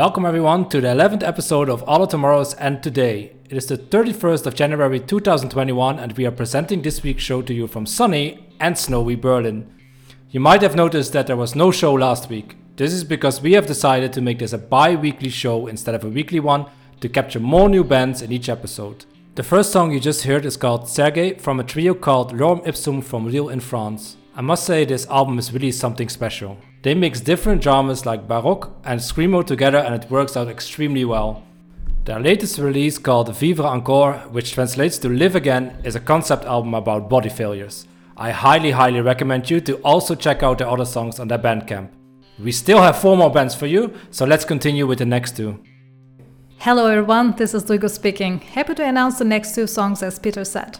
Welcome everyone to the 11th episode of All of Tomorrows and Today. It is the 31st of January 2021 and we are presenting this week's show to you from sunny and snowy Berlin. You might have noticed that there was no show last week. This is because we have decided to make this a bi-weekly show instead of a weekly one to capture more new bands in each episode. The first song you just heard is called Sergei from a trio called Lorem Ipsum from Lille in France. I must say this album is really something special. They mix different genres like Baroque and Screamo together and it works out extremely well. Their latest release called Vivre Encore, which translates to Live Again, is a concept album about body failures. I highly highly recommend you to also check out their other songs on their Bandcamp. We still have four more bands for you, so let's continue with the next two. Hello everyone, this is Duigo speaking. Happy to announce the next two songs as Peter said.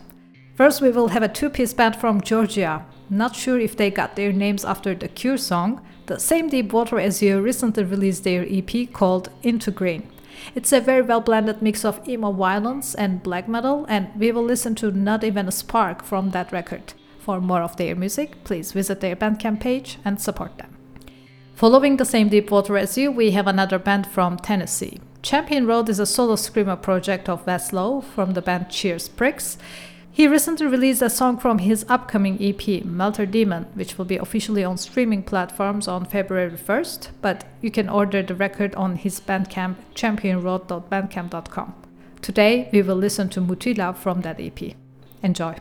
First, we will have a two piece band from Georgia. Not sure if they got their names after the Cure song. The same Deep Water as You recently released their EP called Into Green. It's a very well blended mix of emo violence and black metal, and we will listen to Not Even a Spark from that record. For more of their music, please visit their Bandcamp page and support them. Following the same Deep Water as You, we have another band from Tennessee. Champion Road is a solo screamo project of Wes Lowe from the band Cheers Pricks. He recently released a song from his upcoming EP, Melter Demon, which will be officially on streaming platforms on February 1st, but you can order the record on his Bandcamp, championroad.bandcamp.com. Today, we will listen to Mutila from that EP. Enjoy.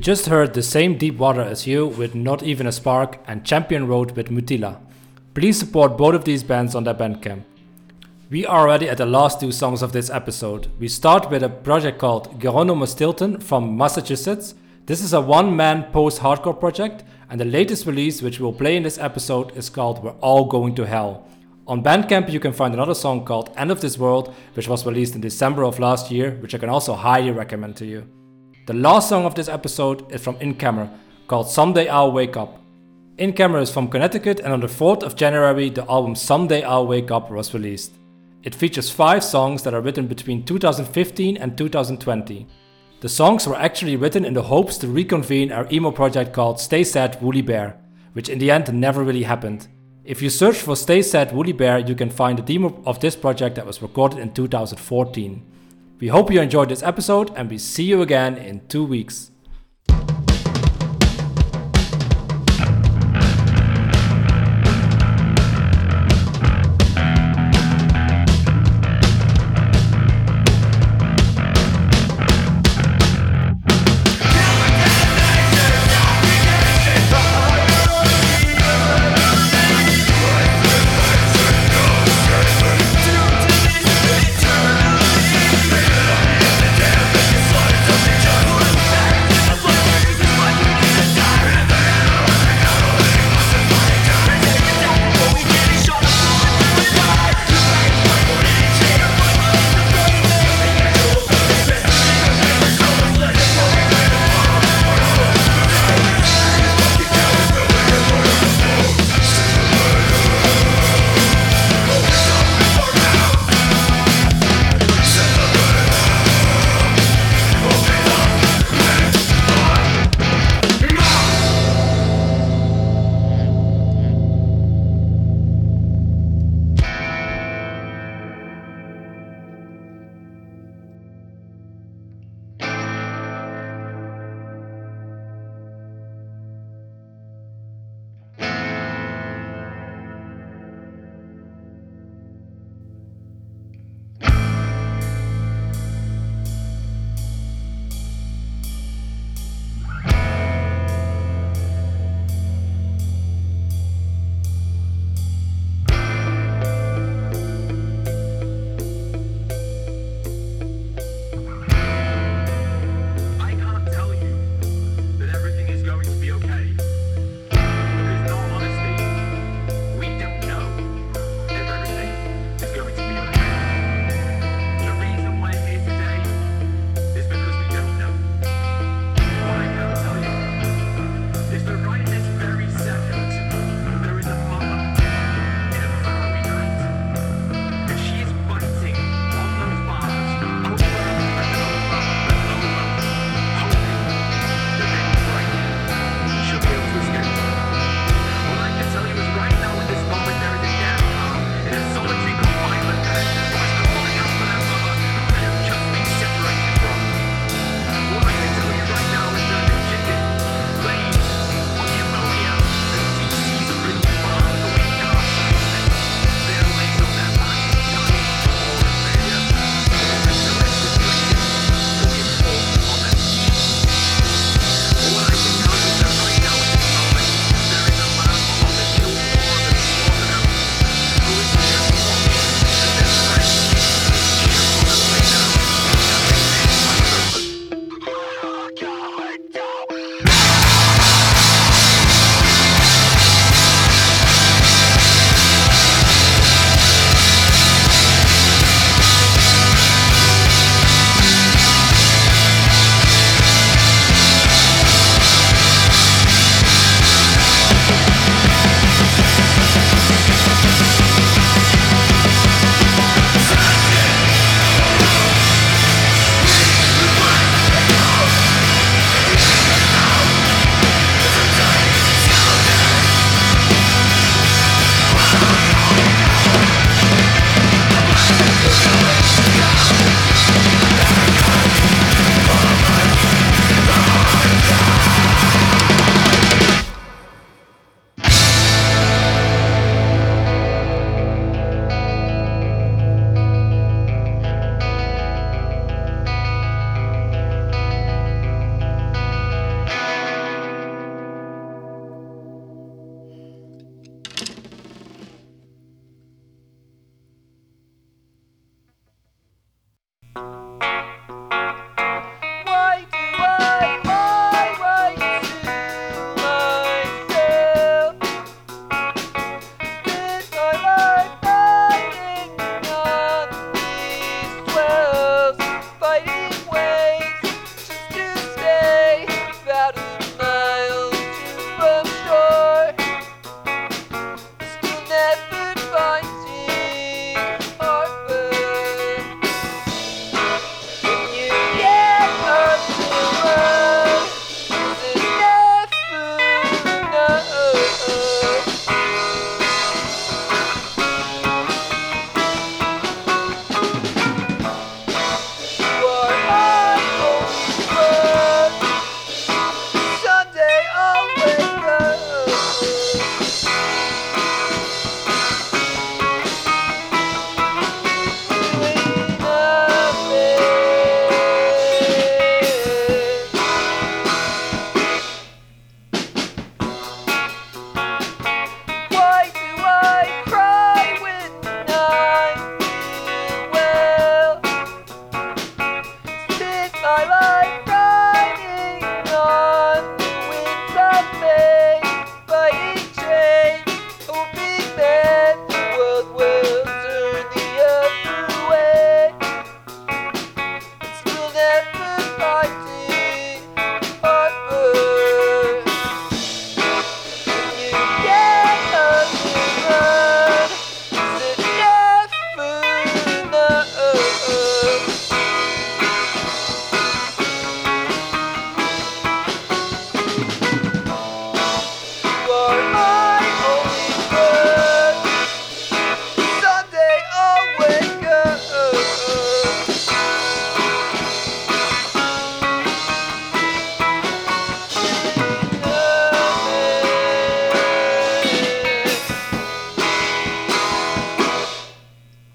Just heard the same Deep Water as you with Not Even a Spark and Champion Road with Mutila. Please support both of these bands on their Bandcamp. We are already at the last two songs of this episode. We start with a project called Geronimo Stilton from Massachusetts. This is a one man post hardcore project, and the latest release, which we'll play in this episode, is called We're All Going to Hell. On Bandcamp, you can find another song called End of This World, which was released in December of last year, which I can also highly recommend to you. The last song of this episode is from In Camera, called Someday I'll Wake Up. In Camera is from Connecticut, and on the 4th of January, the album Someday I'll Wake Up was released. It features five songs that are written between 2015 and 2020. The songs were actually written in the hopes to reconvene our emo project called Stay Sad Woolly Bear, which in the end never really happened. If you search for Stay Sad Woolly Bear, you can find a demo of this project that was recorded in 2014. We hope you enjoyed this episode and we see you again in two weeks.